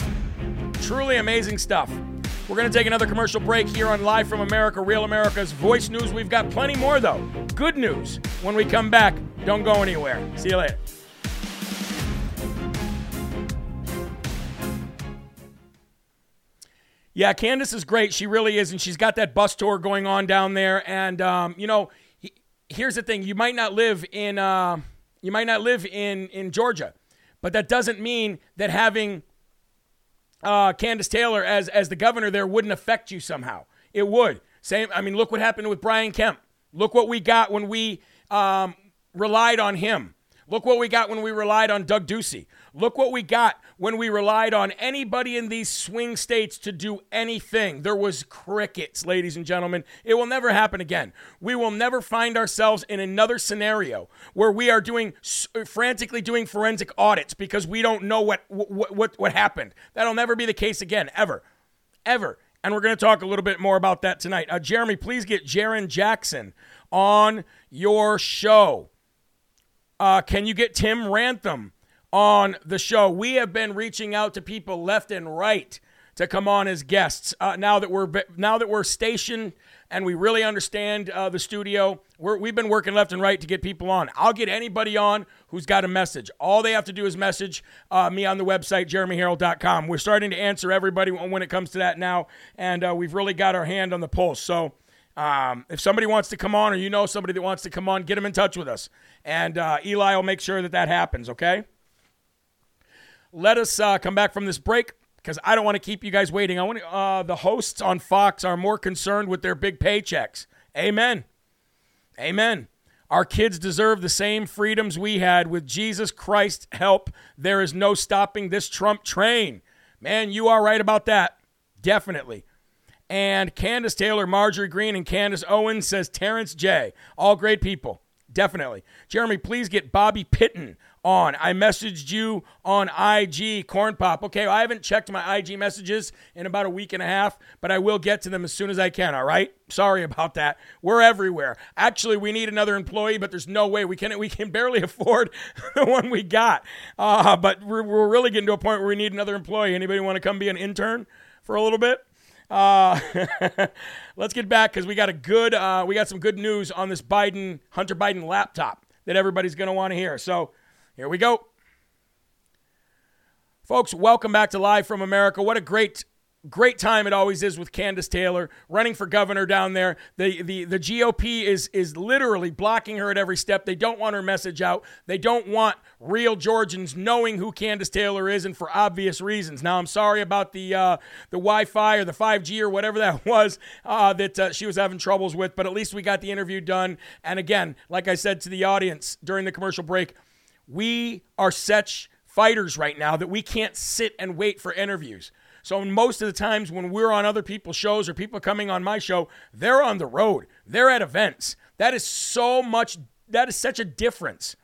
Truly amazing stuff. We're going to take another commercial break here on Live from America, Real America's Voice News. We've got plenty more, though. Good news. When we come back, don't go anywhere. See you later. Yeah, Kandiss is great. She really is. And she's got that bus tour going on down there. And, um, you know, here's the thing: you might not live in uh, you might not live in in Georgia, but that doesn't mean that having uh, Kandiss Taylor as as the governor there wouldn't affect you somehow. It would. Same. I mean, look what happened with Brian Kemp. Look what we got when we um, relied on him. Look what we got when we relied on Doug Ducey. Look what we got when we relied on anybody in these swing states to do anything. There was crickets, ladies and gentlemen. It will never happen again. We will never find ourselves in another scenario where we are doing frantically doing forensic audits because we don't know what what what, what happened. That'll never be the case again, ever, ever. And we're going to talk a little bit more about that tonight. Uh, Jeremy, please get Jaron Jackson on your show. Uh, can you get Tim Rantham on the show? We have been reaching out to people left and right to come on as guests. Uh, now that we're now that we're stationed and we really understand uh, the studio, we have been working left and right to get people on. I'll get anybody on who's got a message. All they have to do is message uh, me on the website jeremyherrell.com. We're starting to answer everybody when it comes to that now, and uh, we've really got our hand on the pulse. So. Um, if somebody wants to come on or you know somebody that wants to come on, get them in touch with us. And uh, Eli will make sure that that happens, okay? Let us uh, come back from this break because I don't want to keep you guys waiting. I want to, uh, the hosts on Fox are more concerned with their big paychecks. Amen. Amen. Our kids deserve the same freedoms we had. With Jesus Christ's help, there is no stopping this Trump train. Man, you are right about that. Definitely. And Kandiss Taylor, Marjorie Greene, and Candace Owens says Terrence J. All great people. definitely. Jeremy, please get Bobby Piton on. I messaged you on IG, Corn Pop. Okay, I haven't checked my IG messages in about a week and a half, but I will get to them as soon as I can, all right? Sorry about that. We're everywhere. Actually, we need another employee, but there's no way we can we can barely [laughs] afford the one we got. Uh, but we're, we're really getting to a point where we need another employee. Anybody want to come be an intern for a little bit? Uh, [laughs] let's get back because we got a good, uh, we got some good news on this Biden, Hunter Biden laptop that everybody's going to want to hear. So here we go. Folks, welcome back to Live from America. What a great great time it always is with Kandiss Taylor running for governor down there. The, the the GOP is is literally blocking her at every step. They don't want her message out. They don't want real Georgians knowing who Kandiss Taylor is, and for obvious reasons. Now I'm sorry about the uh, the Wi-Fi or the 5G or whatever that [laughs] was uh, that uh, she was having troubles with, but at least we got the interview done. And again, like I said to the audience during the commercial break, we are such fighters right now that we can't sit and wait for interviews. So most of the times when we're on other people's shows or people coming on my show, they're on the road. They're at events. That is so much that is such a difference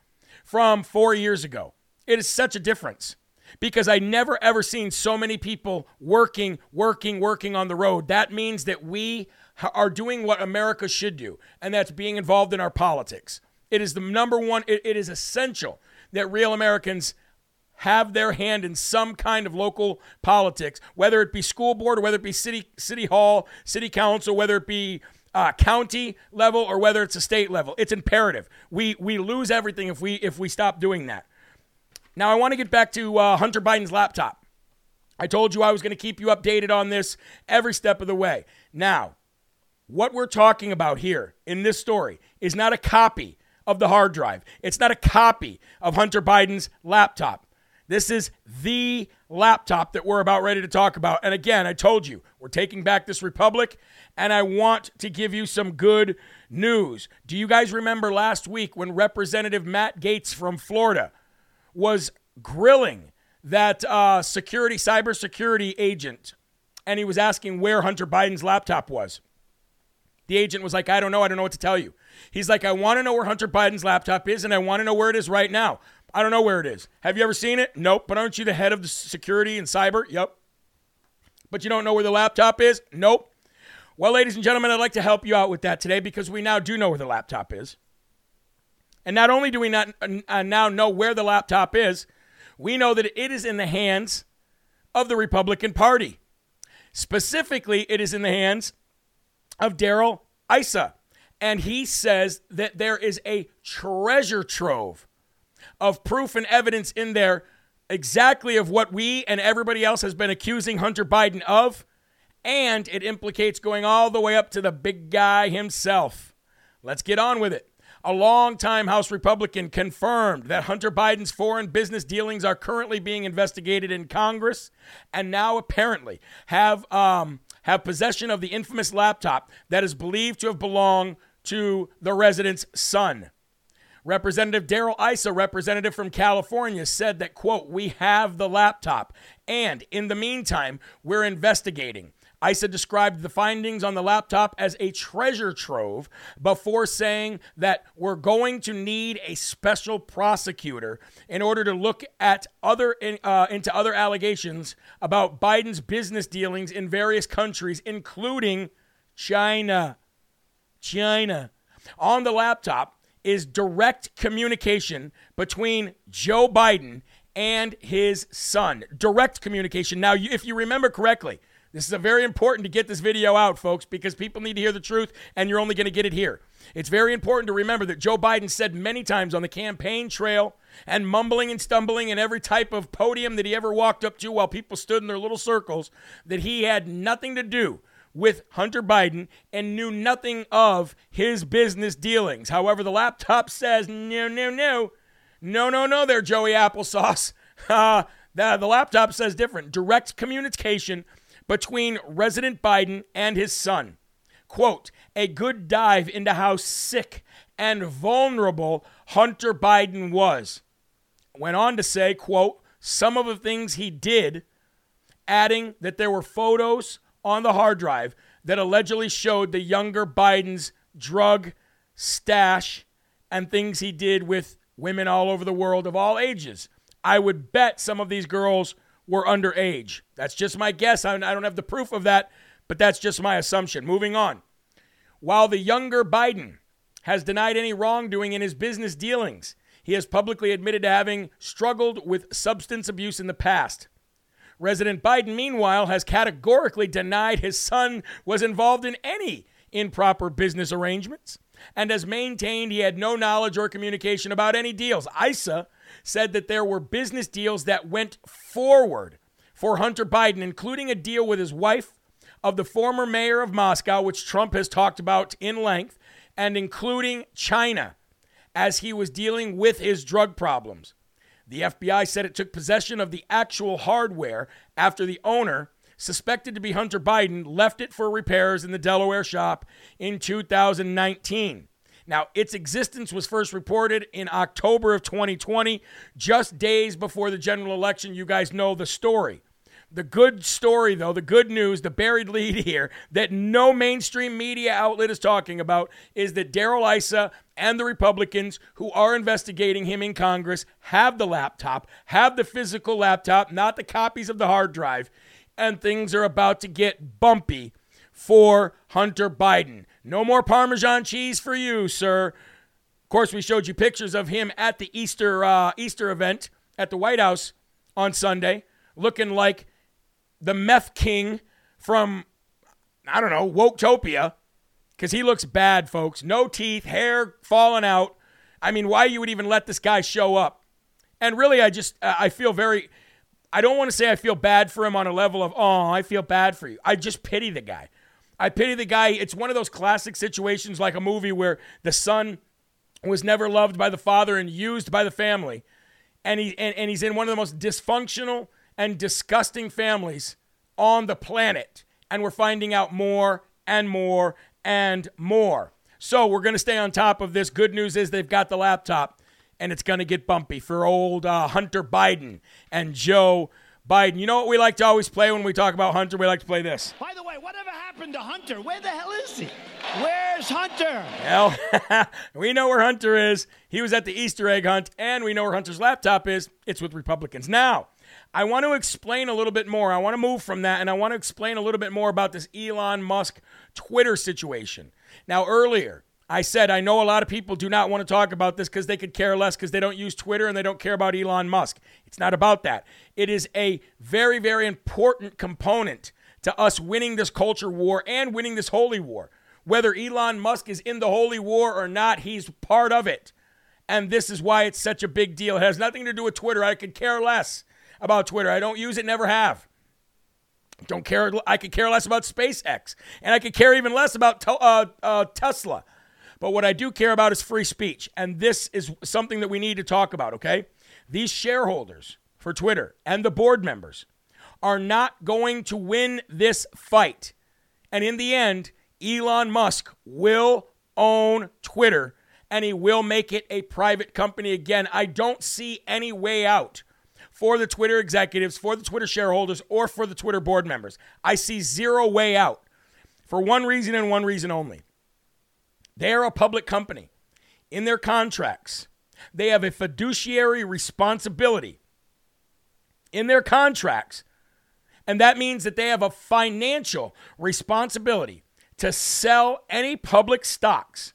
from 4 years ago. It is such a difference because I never ever seen so many people working, working, working on the road. That means that we are doing what America should do, and that's being involved in our politics. It is the number one, it, it is essential that real Americans have their hand in some kind of local politics, whether it be school board or whether it be city city hall, city council, whether it be uh, county level or whether it's a state level. It's imperative. We we lose everything if we if we stop doing that. Now I want to get back to uh, Hunter Biden's laptop. I told you I was going to keep you updated on this every step of the way. Now, what we're talking about here in this story is not a copy of the hard drive. It's not a copy of Hunter Biden's laptop. This is the laptop that we're about ready to talk about. And again, I told you, we're taking back this republic, and I want to give you some good news. Do you guys remember last week when Representative Matt Gaetz from Florida was grilling that uh, security, cybersecurity agent, and he was asking where Hunter Biden's laptop was? The agent was like, I don't know. I don't know what to tell you. He's like, I want to know where Hunter Biden's laptop is, and I want to know where it is right now. I don't know where it is. Have you ever seen it? Nope. But aren't you the head of the security and cyber? Yep. But you don't know where the laptop is? Nope. Well, ladies and gentlemen, I'd like to help you out with that today because we now do know where the laptop is. And not only do we not uh, now know where the laptop is, we know that it is in the hands of the Republican Party. Specifically, it is in the hands of Darrell Issa. And he says that there is a treasure trove of proof and evidence in there exactly of what we and everybody else has been accusing Hunter Biden of. And it implicates going all the way up to the big guy himself. Let's get on with it. A longtime House Republican confirmed that Hunter Biden's foreign business dealings are currently being investigated in Congress and now apparently have, um, have possession of the infamous laptop that is believed to have belonged to the resident's son. Representative Darrell Issa, representative from California, said that, quote, we have the laptop. And in the meantime, we're investigating. Issa described the findings on the laptop as a treasure trove before saying that we're going to need a special prosecutor in order to look at other uh, into other allegations about Biden's business dealings in various countries, including China. China. On the laptop, is direct communication between Joe Biden and his son. Direct communication. Now, if you remember correctly, this is very important to get this video out, folks, because people need to hear the truth, and you're only going to get it here. It's very important to remember that Joe Biden said many times on the campaign trail and mumbling and stumbling in every type of podium that he ever walked up to while people stood in their little circles that he had nothing to do with Hunter Biden and knew nothing of his business dealings. However, the laptop says, no, no, no, no, no, no, there, Joey Applesauce. [laughs] Uh, the, the laptop says different. Direct communication between Resident Biden and his son. Quote, a good dive into how sick and vulnerable Hunter Biden was. Went on to say, quote, some of the things he did, adding that there were photos on the hard drive that allegedly showed the younger Biden's drug stash and things he did with women all over the world of all ages. I would bet some of these girls were underage. That's just my guess. I don't have the proof of that, but that's just my assumption. Moving on. While the younger Biden has denied any wrongdoing in his business dealings, he has publicly admitted to having struggled with substance abuse in the past. Resident Biden, meanwhile, has categorically denied his son was involved in any improper business arrangements and has maintained he had no knowledge or communication about any deals. Issa said that there were business deals that went forward for Hunter Biden, including a deal with his wife of the former mayor of Moscow, which Trump has talked about in length, and including China as he was dealing with his drug problems. The FBI said it took possession of the actual hardware after the owner, suspected to be Hunter Biden, left it for repairs in the Delaware shop in 2019. Now, its existence was first reported in October of 2020, just days before the general election. You guys know the story. The good story, though, the good news, the buried lead here that no mainstream media outlet is talking about is that Darrell Issa and the Republicans who are investigating him in Congress have the laptop, have the physical laptop, not the copies of the hard drive, and things are about to get bumpy for Hunter Biden. No more Parmesan cheese for you, sir. Of course, we showed you pictures of him at the Easter uh, Easter event at the White House on Sunday, looking like the meth king from, I don't know, Woketopia, because he looks bad, folks. No teeth, hair falling out. I mean, why you would even let this guy show up? And really, I just, I feel very, I don't want to say I feel bad for him on a level of, oh, I feel bad for you. I just pity the guy. I pity the guy. It's one of those classic situations like a movie where the son was never loved by the father and used by the family. And, he, and, and he's in one of the most dysfunctional and disgusting families on the planet. And we're finding out more and more and more. So we're going to stay on top of this. Good news is they've got the laptop, and it's going to get bumpy for old uh, Hunter Biden and Joe Biden. You know what we like to always play when we talk about Hunter? We like to play this. By the way, whatever happened to Hunter? Where the hell is he? Where's Hunter? Well, [laughs] we know where Hunter is. He was at the Easter egg hunt, and we know where Hunter's laptop is. It's with Republicans. Now, I want to explain a little bit more. I want to move from that and I want to explain a little bit more about this Elon Musk Twitter situation. Now, earlier, I said I know a lot of people do not want to talk about this because they could care less because they don't use Twitter and they don't care about Elon Musk. It's not about that. It is a very, very important component to us winning this culture war and winning this holy war. Whether Elon Musk is in the holy war or not, he's part of it. And this is why it's such a big deal. It has nothing to do with Twitter. I could care less about Twitter. I don't use it, never have. Don't care. I could care less about SpaceX, and I could care even less about uh, uh, Tesla. But what I do care about is free speech, and this is something that we need to talk about. Okay, these shareholders for Twitter and the board members are not going to win this fight, and in the end, Elon Musk will own Twitter, and he will make it a private company again. I don't see any way out for the Twitter executives, for the Twitter shareholders, or for the Twitter board members. I see zero way out for one reason and one reason only. They are a public company. In their contracts, they have a fiduciary responsibility in their contracts. And that means that they have a financial responsibility to sell any public stocks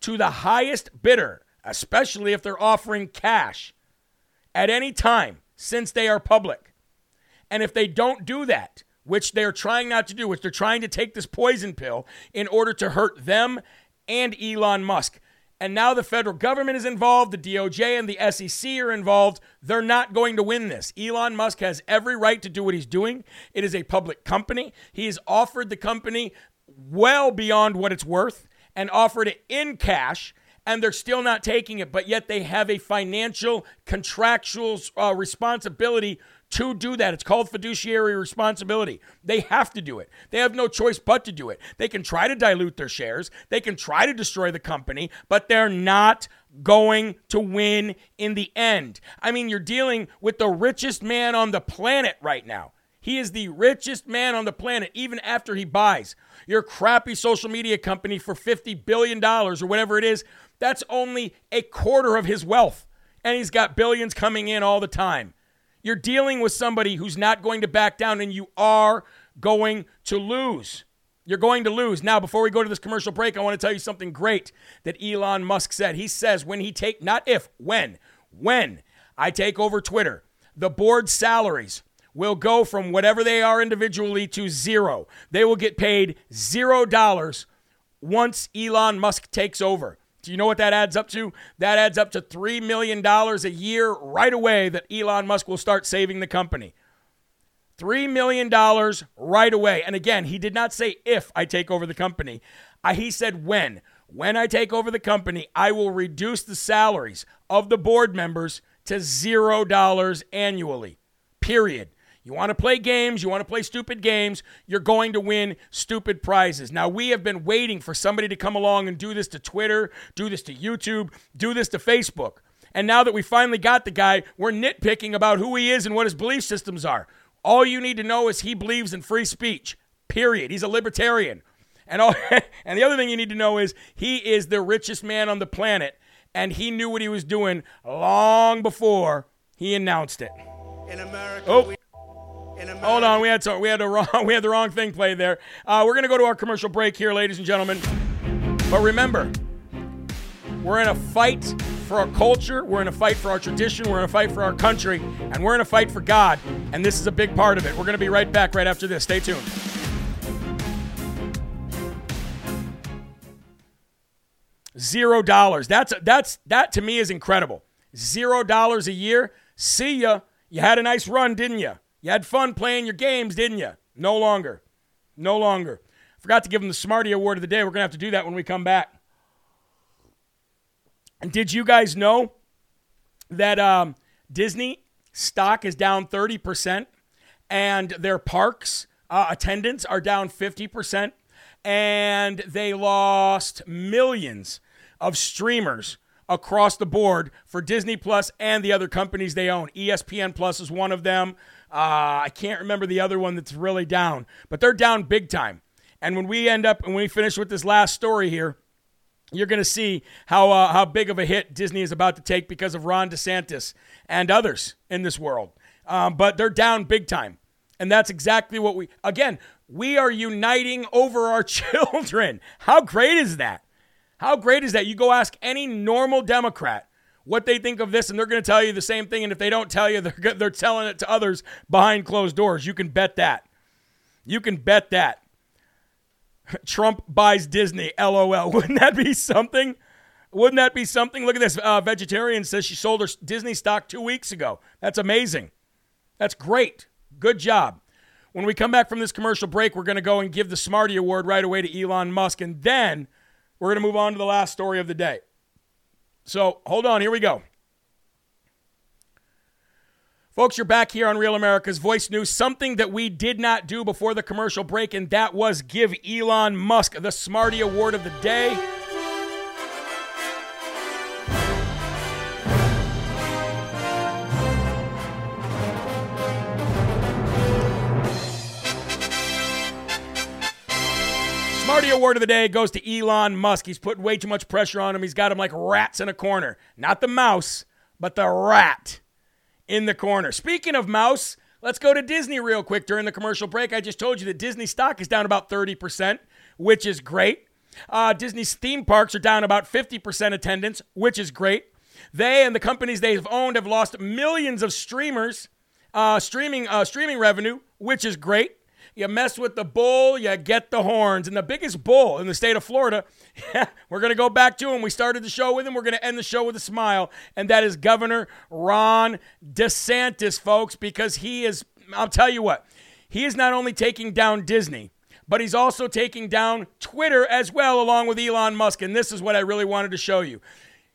to the highest bidder, especially if they're offering cash at any time since they are public. And if they don't do that, which they're trying not to do, which they're trying to take this poison pill in order to hurt them and Elon Musk. And now the federal government is involved, the DOJ and the SEC are involved. They're not going to win this. Elon Musk has every right to do what he's doing. It is a public company. He has offered the company well beyond what it's worth and offered it in cash and they're still not taking it, but yet they have a financial contractual uh, responsibility to do that. It's called fiduciary responsibility. They have to do it. They have no choice but to do it. They can try to dilute their shares, they can try to destroy the company, but they're not going to win in the end. I mean, you're dealing with the richest man on the planet right now. He is the richest man on the planet, even after he buys your crappy social media company for $50 billion or whatever it is. That's only a quarter of his wealth. And he's got billions coming in all the time. You're dealing with somebody who's not going to back down, and you are going to lose. You're going to lose. Now, before we go to this commercial break, I want to tell you something great that Elon Musk said. He says when he take not if, when, when I take over Twitter, the board salaries will go from whatever they are individually to zero. They will get paid zero dollars once Elon Musk takes over. Do you know what that adds up to? That adds up to $3 million a year right away that Elon Musk will start saving the company. $3 million right away. And again, he did not say if I take over the company, I, he said when. When I take over the company, I will reduce the salaries of the board members to $0 annually. Period. You want to play games, you want to play stupid games, you're going to win stupid prizes. Now, we have been waiting for somebody to come along and do this to Twitter, do this to YouTube, do this to Facebook. And now that we finally got the guy, we're nitpicking about who he is and what his belief systems are. All you need to know is he believes in free speech. Period. He's a libertarian. And all, [laughs] and the other thing you need to know is he is the richest man on the planet and he knew what he was doing long before he announced it. In America, Oh. we, in America, Hold on, we had to, we had the wrong [laughs] we had the wrong thing played there. Uh, we're gonna go to our commercial break here, ladies and gentlemen. But remember, we're in a fight for our culture, we're in a fight for our tradition, we're in a fight for our country, and we're in a fight for God. And this is a big part of it. We're gonna be right back right after this. Stay tuned. Zero dollars. That's that's that to me is incredible. Zero dollars a year. See ya. You had a nice run, didn't you? You had fun playing your games, didn't you? No longer. No longer. Forgot to give him the Smarty Award of the day. We're gonna have to do that when we come back. And did you guys know that um, Disney stock is down 30% and their parks uh, attendance are down 50%? And they lost millions of streamers across the board for Disney Plus and the other companies they own. ESPN Plus is one of them. Uh, I can't remember the other one that's really down, but they're down big time. And when we end up and when we finish with this last story here, you're going to see how uh, how big of a hit Disney is about to take because of Ron DeSantis and others in this world. Um, but they're down big time, and that's exactly what we again we are uniting over our [laughs] children. How great is that? How great is that? You go ask any normal Democrat what they think of this, and they're going to tell you the same thing. And if they don't tell you, [laughs] they're they're telling it to others behind closed doors. You can bet that. You can bet that. [laughs] Trump buys Disney. LOL. [laughs] Wouldn't that be something? Wouldn't that be something? Look at this. Uh, vegetarian says she sold her Disney stock two weeks ago. That's amazing. That's great. Good job. When we come back from this commercial break, we're going to go and give the Smarty Award right away to Elon Musk, and then we're going to move on to the last story of the day. So hold on. Here we go. Folks, you're back here on Real America's Voice News. Something that we did not do before the commercial break, and that was give Elon Musk the Smarty Award of the day. Smarty Award of the day goes to Elon Musk. He's putting way too much pressure on him. He's got him like rats in a corner. Not the mouse, but the rat in the corner. Speaking of mouse, let's go to Disney real quick during the commercial break. I just told you that Disney stock is down about 30%, which is great. Uh, Disney's theme parks are down about 50% attendance, which is great. They and the companies they've owned have lost millions of streamers, uh, streaming uh, streaming revenue, which is great. You mess with the bull, you get the horns. And the biggest bull in the state of Florida, [laughs] we're going to go back to him. We started the show with him. We're going to end the show with a smile. And that is Governor Ron DeSantis, folks, because he is, I'll tell you what, he is not only taking down Disney, but he's also taking down Twitter as well, along with Elon Musk. And this is what I really wanted to show you.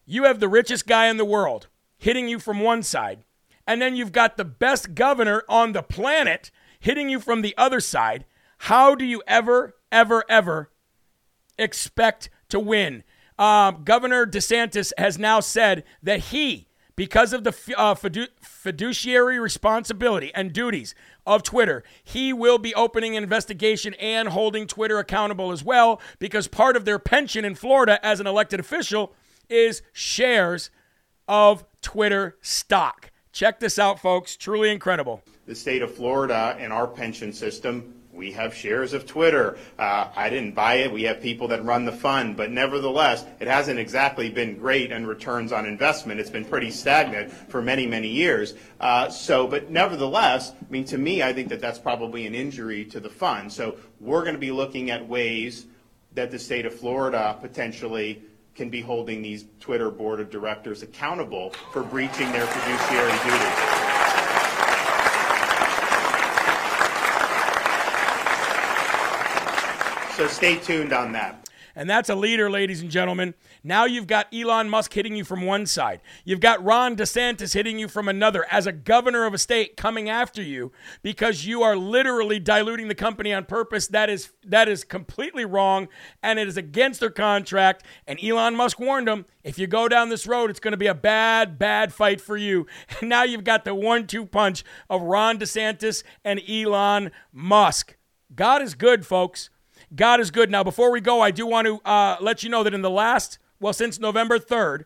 You have the richest guy in the world hitting you from one side, and then you've got the best governor on the planet hitting you from the other side. How do you ever, ever, ever expect to win? Um, Governor DeSantis has now said that he because of the uh, fidu- fiduciary responsibility and duties of Twitter, he will be opening an investigation and holding Twitter accountable as well because part of their pension in Florida as an elected official is shares of Twitter stock. Check this out, folks. Truly incredible. The state of Florida and our pension system we have shares of Twitter. Uh, I didn't buy it. We have people that run the fund, but nevertheless, it hasn't exactly been great in returns on investment. It's been pretty stagnant for many, many years. Uh, so, but nevertheless, I mean, to me, I think that that's probably an injury to the fund. So, we're going to be looking at ways that the state of Florida potentially can be holding these Twitter board of directors accountable for breaching their fiduciary duties. So stay tuned on that. And that's a leader, ladies and gentlemen. Now you've got Elon Musk hitting you from one side. You've got Ron DeSantis hitting you from another as a governor of a state coming after you because you are literally diluting the company on purpose. That is that is completely wrong and it is against their contract. And Elon Musk warned them, if you go down this road, it's going to be a bad, bad fight for you. [laughs] And now you've got the one-two punch of Ron DeSantis and Elon Musk. God is good, folks. God is good. Now, before we go, I do want to uh, let you know that in the last, well, since November 3rd,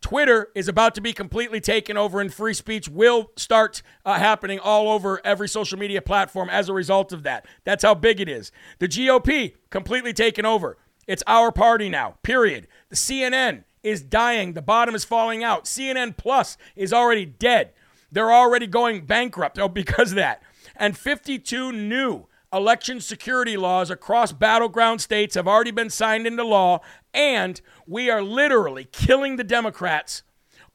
Twitter is about to be completely taken over, and free speech will start uh, happening all over every social media platform as a result of that. That's how big it is. The GOP completely taken over. It's our party now, period. The CNN is dying. The bottom is falling out. CNN Plus is already dead. They're already going bankrupt oh, because of that. And 52 new election security laws across battleground states have already been signed into law, and we are literally killing the Democrats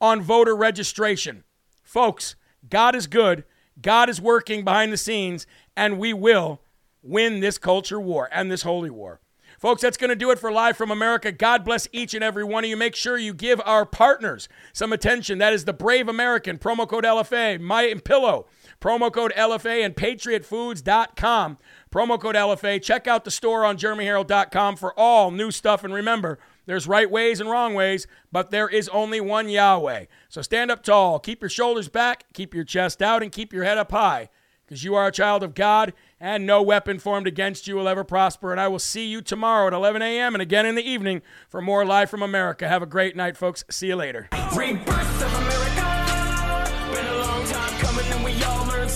on voter registration. Folks, God is good, God is working behind the scenes, and we will win this culture war and this holy war. Folks, that's going to do it for Live from America. God bless each and every one of you. Make sure you give our partners some attention. That is the Brave American, promo code LFA, My Pillow, promo code LFA, and patriotfoods.com, promo code LFA. Check out the store on jeremyherrell.com for all new stuff. And remember, there's right ways and wrong ways, but there is only one Yahweh. So stand up tall, keep your shoulders back, keep your chest out, and keep your head up high because you are a child of God and no weapon formed against you will ever prosper. And I will see you tomorrow at 11 a.m. and again in the evening for more Live from America. Have a great night, folks. See you later. Rebirth of America.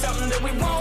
Something that we won't